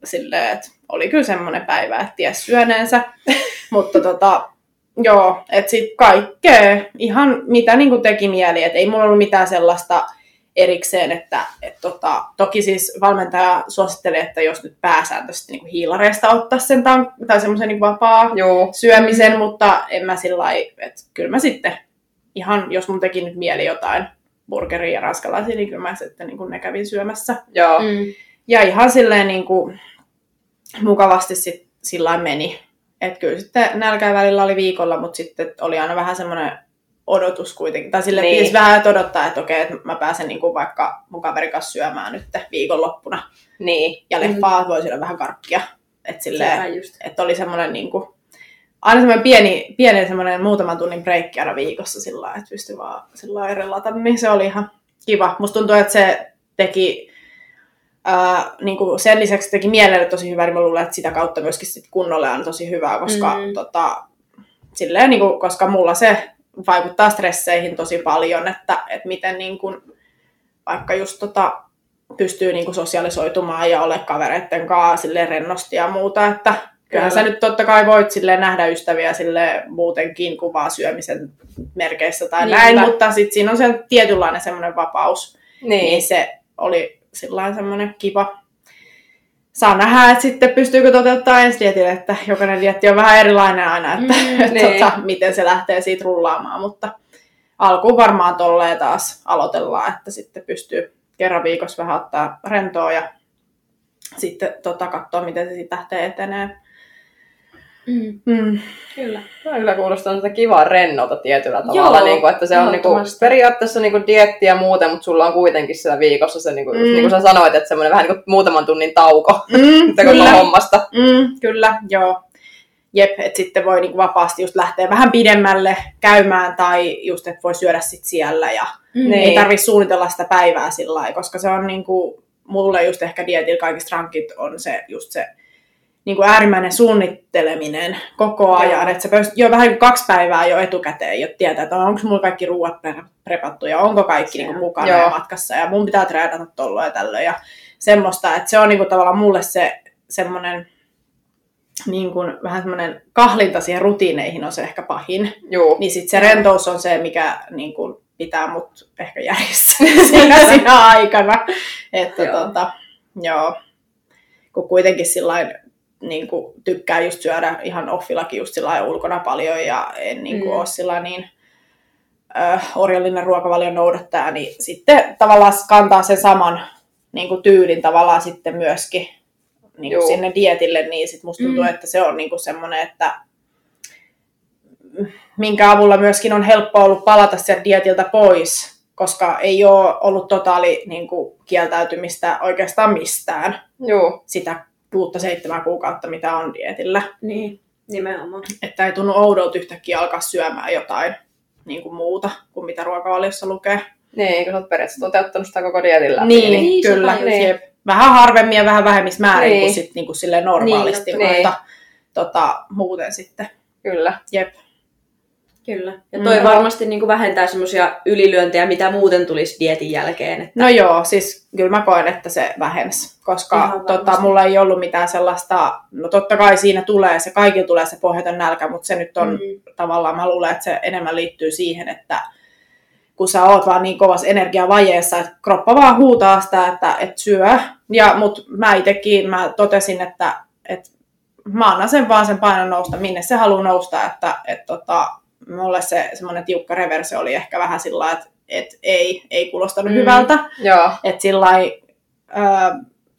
silleen, että oli kyllä semmoinen päivä, että ties syöneensä. Mutta tota, joo, että sit kaikkea, ihan mitä niinku teki mieli, että ei mulla ollut mitään sellaista erikseen, että et tota, toki siis valmentaja suositteli, että jos nyt pääsääntöisesti niinku hiilareista ottaa sen tan- tai semmoisen niinku vapaa Joo. syömisen, mutta en mä sillä lailla, että kyllä mä sitten ihan, jos mun teki nyt mieli jotain burgeria ja ranskalaisia, niin kyllä mä sitten niin kuin ne kävin syömässä. Joo. Mm. Ja ihan silleen niin kuin mukavasti sit sillä meni. Että kyllä sitten nälkää välillä oli viikolla, mutta sitten oli aina vähän semmoinen odotus kuitenkin. Tai sille Niin. vähän että odottaa, että okei, että mä pääsen niin kuin vaikka mun kaverin kanssa syömään nyt viikonloppuna. Niin. Ja leffaa voi syödä vähän karkkia. Että just. että oli semmoinen niin kuin, aina semmoinen pieni, pieni semmoinen muutaman tunnin breikki aina viikossa sillä lailla, että pystyi vaan sillä lailla relata, niin se oli ihan kiva. Musta tuntuu, että se teki ää, niin kuin sen lisäksi teki mielelle tosi hyvää, niin mä luulen, että sitä kautta myöskin sit kunnolle on tosi hyvää, koska, Mm. mm. tota, silleen, niin kuin, koska mulla se vaikuttaa stresseihin tosi paljon, että, että miten niin kuin, vaikka just tota, pystyy niin kuin sosialisoitumaan ja ole kavereiden kanssa rennosti ja muuta, että kyllähän Kyllä. sä nyt totta kai voit silleen nähdä ystäviä sille muutenkin kuin vaan syömisen merkeissä tai Niinpä. näin, mutta sitten siinä on se tietynlainen semmoinen vapaus, Niin. niin se oli sillä semmoinen kiva. Saa nähdä, että sitten pystyykö toteuttaa ensi dietille, että jokainen dietti on vähän erilainen aina, että Mm, niin. tota, miten se lähtee siitä rullaamaan, mutta alkuun varmaan tolleen taas aloitellaan, että sitten pystyy kerran viikossa vähän ottaa rentoa ja sitten tota, katsoa, miten se sitten lähtee etenee. Mm. Mm. Kyllä. Tämä kyllä kuulostaa sitä kivaa rennolta tietyllä tavalla, Joo, niin kuin, että se on niin kuin, periaatteessa niin kuin dietti ja muuta, mutta sulla on kuitenkin siellä viikossa se, niin kuin, Mm. niin kuin sä sanoit, että semmoinen vähän niin kuin muutaman tunnin tauko Mm, koko hommasta. Mm, kyllä, joo. Jep, että sitten voi niinku vapaasti just lähteä vähän pidemmälle käymään tai just, että voi syödä sit siellä ja Mm. Niin. ei tarvi suunnitella sitä päivää sillä lailla, koska se on niinku, mulle just ehkä dietillä kaikista rankit on se just se niin kuin äärimmäinen suunnitteleminen koko ajan. Että sä pystyt jo vähän niin kuin kaksi päivää jo etukäteen jo tietää, että onko mulla kaikki ruuat prepattu ja onko kaikki niin kuin mukana Joo. ja matkassa ja mun pitää treenata tolloin ja tällöin ja semmoista. Että se on niin kuin tavallaan mulle se semmoinen niin kuin, vähän semmoinen kahlinta siihen rutiineihin on se ehkä pahin. Joo. Niin sitten se rentous on se, mikä niin kuin, pitää mut ehkä järjessä siinä, siinä aikana. Että joo. Tota, joo. Kun kuitenkin sillain, niin kuin, tykkää just syödä ihan offillakin just sillä ulkona paljon ja en niin kuin, mm. ole sillä niin äh, orjallinen ruokavalion noudattaja, niin sitten tavallaan kantaa sen saman niin kuin, tyylin tavallaan sitten myöskin niin kuin sinne dietille, niin sit musta tuntuu, mm. että se on niin kuin semmoinen, että minkä avulla myöskin on helppo ollut palata sieltä dietiltä pois, koska ei ole ollut totaali niin kuin, kieltäytymistä oikeastaan mistään Joo. sitä kuutta seitsemän kuukautta, mitä on dietillä. Niin, nimenomaan. Että ei tunnu oudolta yhtäkkiä alkaa syömään jotain niin kuin muuta kuin mitä ruokavaliossa lukee. Niin, kun olet periaatteessa toteuttanut sitä koko dietillä. Niin, niin kyllä. Niin. Vähän harvemmin ja vähän vähemmissä määrin niin. kuin, sit, niin kuin silleen normaalisti, niin, mutta niin. Tota, muuten sitten. Kyllä. Jep. Kyllä. Ja toi mm. varmasti niin kuin vähentää semmoisia ylilyöntejä, mitä muuten tulisi dietin jälkeen. Että... No joo, siis kyllä mä koen, että se vähensi, koska tota, mulla ei ollut mitään sellaista, no totta kai siinä tulee, se kaikilla tulee se pohjaton nälkä, mutta se nyt on mm. tavallaan, mä luulen, että se enemmän liittyy siihen, että kun sä oot vaan niin kovassa energiavajeessa, että kroppa vaan huutaa sitä, että, että syö. Ja, mut mä itekin, mä totesin, että, että mä annan sen vaan sen painon nousta, minne se haluaa nousta, että, että tota, mulle se semmoinen tiukka reverse oli ehkä vähän sillä että et ei, ei kuulostanut mm. hyvältä. Että sillä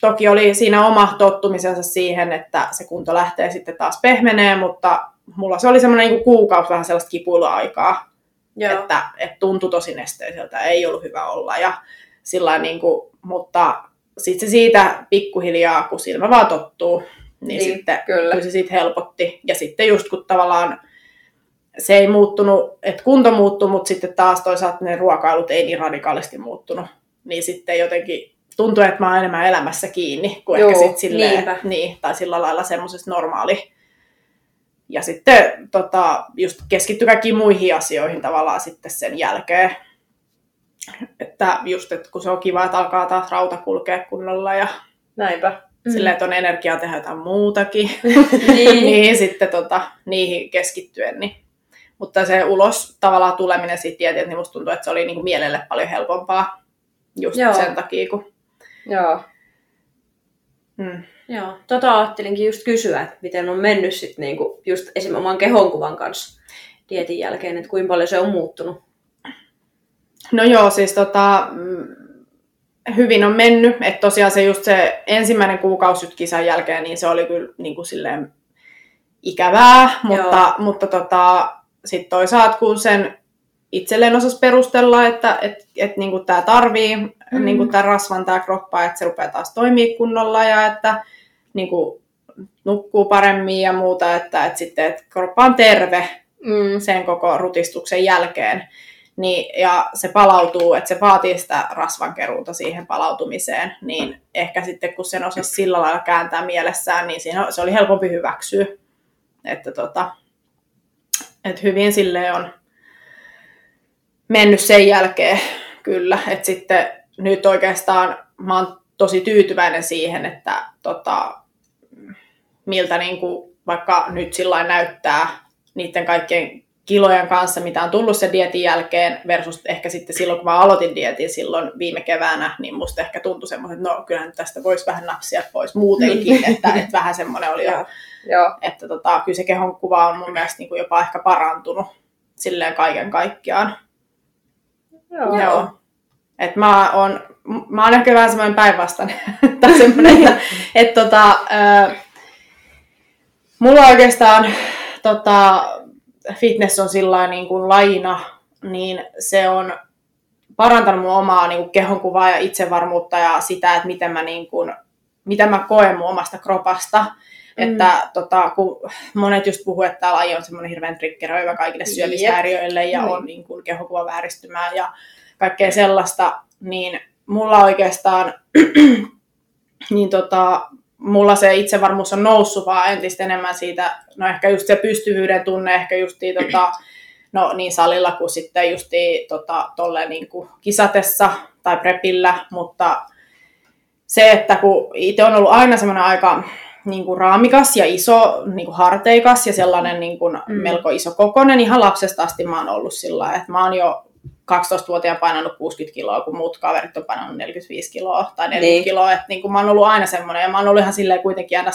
toki oli siinä oma tottumisensa siihen, että se kunto lähtee sitten taas pehmenee, mutta mulla se oli semmoinen niin kuukausi vähän sellaista kipuiluaikaa, Joo. että, että tuntui tosi nesteiseltä, ei ollut hyvä olla. Ja sillä niin kuin, mutta sitten se siitä pikkuhiljaa, kun silmä vaan tottuu, niin, niin sitten kyllä. kyllä se sitten helpotti. Ja sitten just kun tavallaan se ei muuttunut, että kunto muuttui, mutta sitten taas toisaalta ne ruokailut ei niin radikaalisti muuttunut. Niin sitten jotenkin tuntuu, että mä oon enemmän elämässä kiinni kuin Joo, ehkä sitten silleen, niin, tai sillä lailla semmoisesta normaali. Ja sitten tota, just keskittyy kaikkiin muihin asioihin tavallaan sitten sen jälkeen. Että just, että kun se on kiva, että alkaa taas rauta kulkea kunnolla ja Näinpä. Silleen, että on energiaa tehdä jotain muutakin. niin. niin sitten tota, niihin keskittyen, niin mutta se ulos tavallaan tuleminen siitä tietysti, niin musta tuntuu, että se oli niin kuin mielelle paljon helpompaa just Joo. sen takia, kun... Joo. Hmm. Joo, tota ajattelinkin just kysyä, että miten on mennyt sit niinku just esimerkiksi oman kehonkuvan kanssa dietin jälkeen, että kuinka paljon se on muuttunut? No joo, siis tota, mm, hyvin on mennyt, että tosiaan se just se ensimmäinen kuukausi kisan jälkeen, niin se oli kyllä niin kuin silleen ikävää, mutta, mutta tota, sitten toisaalta kun sen itselleen osasi perustella, että et, et, niinku tämä tarvii mm. niinku tämä rasvan tämä kroppa, että se rupeaa taas toimia kunnolla ja että niinku, nukkuu paremmin ja muuta, että et sitten et kroppa on terve mm. sen koko rutistuksen jälkeen. Niin, ja se palautuu, että se vaatii sitä rasvankeruuta siihen palautumiseen, niin ehkä sitten kun sen osasi sillä lailla kääntää mielessään, niin siinä, se oli helpompi hyväksyä. Että tota, et hyvin sille on mennyt sen jälkeen kyllä, että sitten nyt oikeastaan mä oon tosi tyytyväinen siihen, että tota, miltä niin kuin vaikka nyt sillä näyttää niiden kaikkien kilojen kanssa, mitä on tullut sen dietin jälkeen, versus ehkä sitten silloin, kun mä aloitin dietin silloin viime keväänä, niin musta ehkä tuntui semmoinen, että no kyllähän tästä voisi vähän napsia pois muutenkin, niin. että, että vähän semmoinen oli jo Joo. Että tota, kyllä se kehon kuva on mun mielestä niin kuin jopa ehkä parantunut silleen kaiken kaikkiaan. Joo. Joo. Et mä oon, mä oon ehkä vähän semmoinen päinvastainen. tai semmoinen, että et tota, äh, mulla oikeastaan tota, fitness on sillä niin kuin laina, niin se on parantanut mun omaa niin kuin kehonkuvaa ja itsevarmuutta ja sitä, että miten mä, niin kuin, mitä mä koen mun omasta kropasta. Mm. Että tota, kun monet just puhuu, että tämä laji on semmoinen hirveän triggeröivä kaikille syömishäiriöille ja mm. on niin kuin kehokuva vääristymää ja kaikkea sellaista, niin mulla oikeastaan niin tota, mulla se itsevarmuus on noussut vaan entistä enemmän siitä, no ehkä just se pystyvyyden tunne, ehkä justiin tota, no niin salilla kuin sitten justiin tota, tolle niin kuin kisatessa tai prepillä, mutta se, että kun itse on ollut aina semmoinen aika niin kuin raamikas ja iso, niin kuin harteikas ja sellainen niin kuin mm. melko iso kokonen. Ihan lapsesta asti mä oon ollut sillä että mä oon jo 12-vuotiaan painanut 60 kiloa, kun muut kaverit on painanut 45 kiloa tai 40 niin. kiloa. Että niin kuin mä oon ollut aina semmoinen ja mä oon ollut ihan silleen kuitenkin aina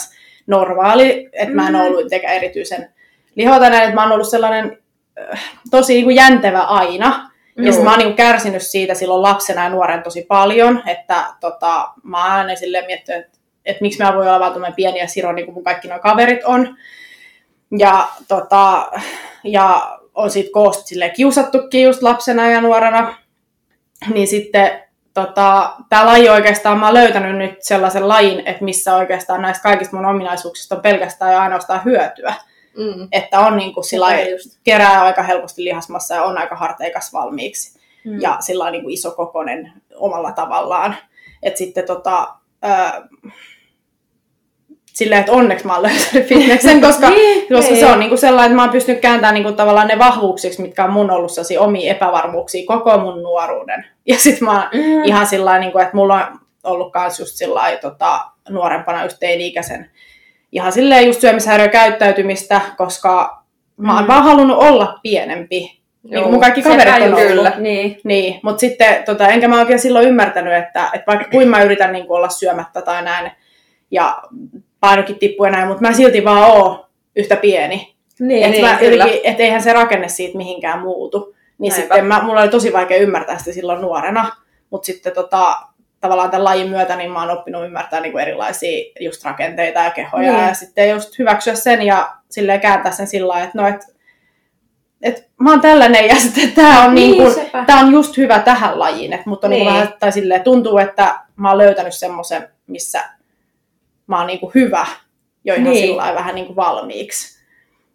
normaali, että mä en mm. ollut mitenkään erityisen lihota näin, että mä oon ollut sellainen äh, tosi niin kuin jäntevä aina. Joo. Ja mä oon niin kärsinyt siitä silloin lapsena ja nuoren tosi paljon, että tota, mä oon aina silleen miettinyt, että että miksi mä voi olla vaan pieni ja siro, niin kuin mun kaikki nuo kaverit on. Ja, tota, ja on sitten koosta silleen kiusattukin just lapsena ja nuorena. Niin sitten tota, tämä laji oikeastaan, mä oon löytänyt nyt sellaisen lajin, että missä oikeastaan näistä kaikista mun ominaisuuksista on pelkästään ja ainoastaan hyötyä. Mm. Että on niin kuin sillä kerää aika helposti lihasmassa ja on aika harteikas valmiiksi. Mm. Ja sillä niin kuin iso kokonen omalla tavallaan. Että sitten tota, silleen, että onneksi mä oon löytänyt fitneksen, koska, niin, koska se on niinku sellainen, että mä oon pystynyt kääntämään niinku tavallaan ne vahvuuksiksi, mitkä on mun ollut sellaisia omia epävarmuuksia koko mun nuoruuden. Ja sit mä oon mm. ihan sillä niinku, että mulla on ollut kans just sillä tota, nuorempana just teini-ikäisen ihan silleen just syömishäiriökäyttäytymistä, koska mä oon mm. vaan halunnut olla pienempi. Joo, niin kuin mun kaikki kaverit on ollut. Kyllä. Niin. niin. Mutta sitten, tota, enkä mä oikein silloin ymmärtänyt, että, että vaikka kuin mä yritän niin kuin olla syömättä tai näin, ja painokin tippuu enää, mutta mä silti vaan oon yhtä pieni. Niin, että niin, jotenkin, et eihän se rakenne siitä mihinkään muutu. Niin Näinpä. sitten mä, mulla oli tosi vaikea ymmärtää sitä silloin nuorena, mutta sitten tota, tavallaan tämän lajin myötä niin mä oon oppinut ymmärtää niin kuin erilaisia just rakenteita ja kehoja niin. ja sitten just hyväksyä sen ja silleen kääntää sen sillä lailla, että no et, et mä oon tällainen ja sitten tää on, niin, niin kuin, tää on just hyvä tähän lajiin, että mutta niin. niin vähän, tai silleen, tuntuu, että mä oon löytänyt semmoisen, missä mä oon niin kuin hyvä jo ihan niin. sillä vähän niin kuin valmiiksi.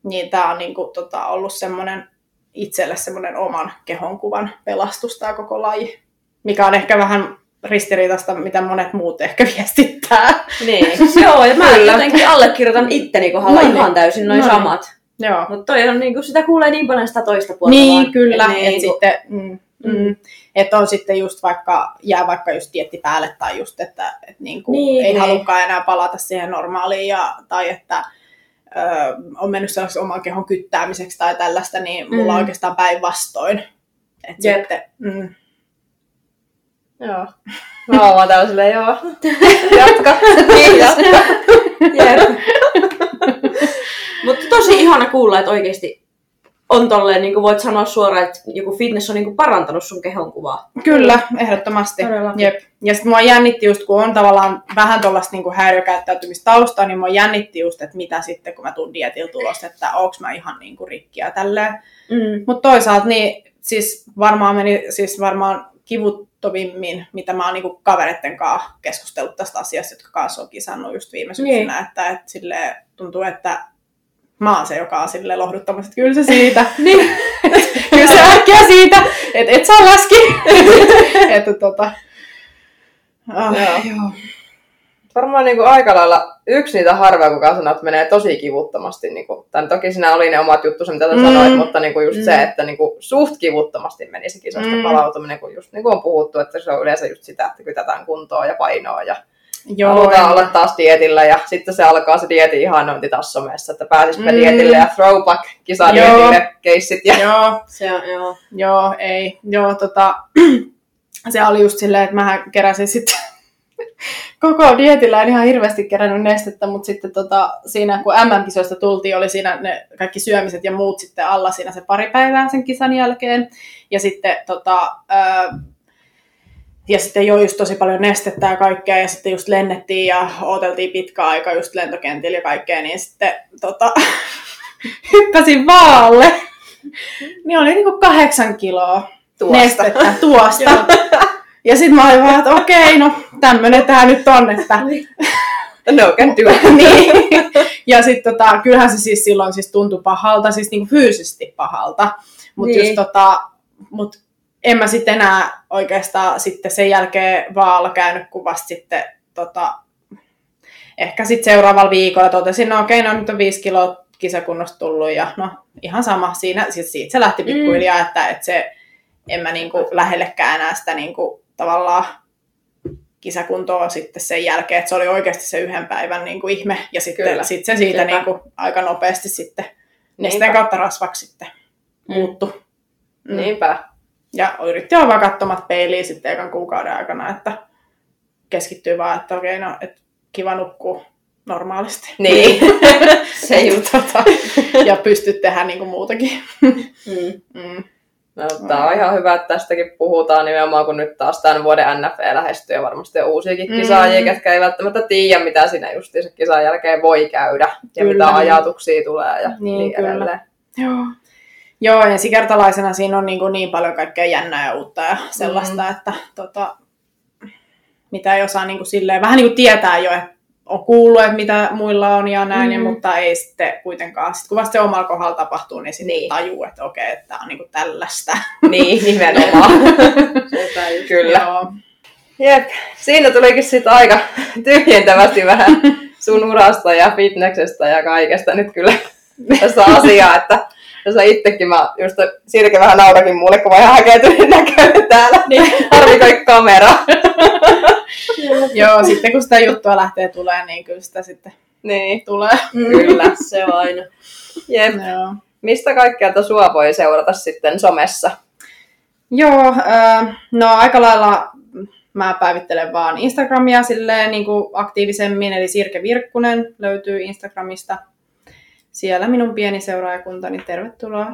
Niin tää on niin kuin, tota, ollut semmoinen itselle semmoinen oman kehonkuvan pelastus tämä koko laji, mikä on ehkä vähän ristiriitasta, mitä monet muut ehkä viestittää. Niin, joo, ja mä Kyllä. jotenkin allekirjoitan itteni kohdalla no, ihan täysin noin no, samat. Joo. Mutta toi on niin kuin, sitä kuulee niin paljon sitä toista puolta. Niin, vaan. kyllä. Et, niin, et niin, sitten, mm, Mm. Että on sitten just vaikka, jää vaikka just dietti päälle tai just, että et niinku niin, ei niin. halukaan enää palata siihen normaaliin ja, tai että ö, on mennyt sellaiseksi oman kehon kyttäämiseksi tai tällaista, niin mulla mm. on oikeastaan päinvastoin. Et sitten, mm. Joo. Mä oon täällä silleen, joo. Jatka. Niin, jatka. Mutta tosi ihana kuulla, että oikeasti on tolleen, niin kuin voit sanoa suoraan, että joku fitness on niin kuin parantanut sun kehonkuvaa. Kyllä, ehdottomasti. Jep. Ja sitten mua jännitti just, kun on tavallaan vähän tuollaista niin häiriökäyttäytymistaustaa, niin mua jännitti just, että mitä sitten, kun mä tuun dietillä tulos, että onko mä ihan niin kuin rikkiä tälleen. Mm. Mutta toisaalta niin siis varmaan meni siis varmaan kivuttomimmin, mitä mä oon niinku kavereiden kanssa keskustellut tästä asiasta, jotka kanssa on kisannut just viime syksynä, niin. että, että sille tuntuu, että mä oon se, joka on sille lohduttamassa, että kyllä se siitä. niin. kyllä se äkkiä siitä, että et saa läski. että tota... Oh, joo. joo. Varmaan niin kuin aika lailla yksi niitä harvoja, kuka sanoo, että menee tosi kivuttomasti. Niin kuin, tämän, toki siinä oli ne omat juttusi, mitä mm. sanoit, mutta niin kuin just mm. se, että niin kuin, suht kivuttomasti meni se kisoista mm. palautuminen, kun, just, niin kuin on puhuttu, että se on yleensä just sitä, että kytätään kuntoa ja painoa ja Joo, halutaan olla taas dietillä ja sitten se alkaa se dietin ihanointi taas somessa, että pääsispä mm. dietille ja throwback kisadietille keissit. Ja... Joo, se on, joo. Joo, ei. Joo, tota, se oli just silleen, että mä keräsin sitten koko dietillä en ihan hirveästi kerännyt nestettä, mutta sitten tota, siinä kun MM-kisoista tultiin, oli siinä ne kaikki syömiset ja muut sitten alla siinä se pari päivää sen kisan jälkeen. Ja sitten tota, ja sitten jo just tosi paljon nestettä ja kaikkea, ja sitten just lennettiin ja odoteltiin pitkä aika just lentokentillä ja kaikkea, niin sitten tota, hyppäsin vaalle. Niin oli niinku kahdeksan kiloa tuosta. nestettä tuosta. ja sitten mä olin vaan, että okei, no tämmönen tää nyt on, että... no can do niin. Ja sitten tota, kyllähän se siis silloin siis tuntui pahalta, siis niinku fyysisesti pahalta. Mutta niin. just tota, mut en mä sitten enää oikeastaan sitten sen jälkeen vaalla käynyt, kun vasta sitten tota, ehkä sitten seuraavalla viikolla totesin, no okei, no nyt on viisi kiloa kisakunnosta tullut ja no ihan sama. Siinä, siis siitä se lähti pikkuhiljaa, mm. että, että se, en mä niinku lähellekään enää sitä niinku, tavallaan kisakuntoa sitten sen jälkeen, että se oli oikeasti se yhden päivän niin kuin ihme, ja sitten sit se siitä niin kuin, aika nopeasti sitten nesteen kautta rasvaksi sitten mm. muuttu. Mm. Niinpä. Ja yritti olla vaan katsomat peiliin sitten ekan kuukauden aikana, että keskittyy vaan, että okei, no, että kiva nukkuu normaalisti. Niin, se just. Tota, ja pystyt tehdä niin kuin muutakin. mm. Mm. No, tämä on ihan hyvä, että tästäkin puhutaan nimenomaan, kun nyt taas tämän vuoden NFL lähestyy ja varmasti on uusiakin mm. kisaajia, mm. ketkä ei välttämättä tiedä, mitä siinä justiinsa kisan jälkeen voi käydä ja kyllä. mitä ajatuksia tulee ja niin, niin edelleen. Joo. Joo, ensikertalaisena siinä on niin, kuin niin paljon kaikkea jännää ja uutta ja sellaista, mm. että tota, mitä ei osaa niin kuin silleen, vähän niin kuin tietää jo, että on kuullut, että mitä muilla on ja näin, mm. mutta ei sitten kuitenkaan. Sitten kun vasta se omalla kohdalla tapahtuu, niin sitten niin. tajuu, että okei, että tämä on niinku tällaista. Niin, nimenomaan. Kyllä. Joo. Jep, siinä tulikin sitten aika tyhjentävästi vähän sun urasta ja fitneksestä ja kaikesta nyt kyllä tässä asiaa, että tässä itsekin mä just siitäkin vähän naurakin mulle, kun mä ihan häkeltynyt näköinen täällä. Niin. Harvi kaikki kamera. Joo, sitten kun sitä juttua lähtee tulee, niin kyllä sitä sitten niin. tulee. Mm. Kyllä, se on aina. Jep. Joo. Mistä kaikkea sua voi seurata sitten somessa? Joo, äh, no aika lailla mä päivittelen vaan Instagramia silleen niin kuin aktiivisemmin, eli Sirke Virkkunen löytyy Instagramista. Siellä minun pieni seuraajakuntani, tervetuloa.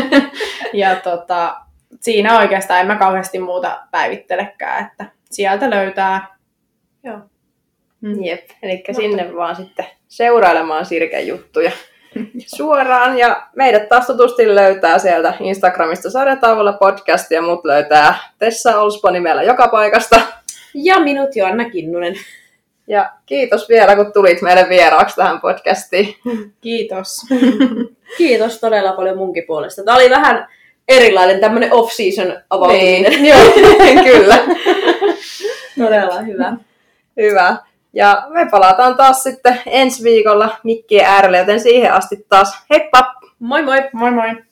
ja tota, siinä oikeastaan en mä kauheasti muuta päivittelekään, että sieltä löytää. Joo. Mm. Jep, eli no, sinne vaan sitten seurailemaan Sirken juttuja suoraan. Ja meidät taas tutusti löytää sieltä Instagramista sarjataululla podcast ja mut löytää Tessa Olspo nimellä joka paikasta. Ja minut Joanna Kinnunen. Ja kiitos vielä, kun tulit meille vieraaksi tähän podcastiin. Kiitos. kiitos todella paljon munkin puolesta. Tämä oli vähän erilainen tämmöinen off-season avautuminen. Niin, joo, kyllä. Todella hyvä. Hyvä. Ja me palataan taas sitten ensi viikolla mikkien äärelle, joten siihen asti taas heippa! Moi moi! Moi moi!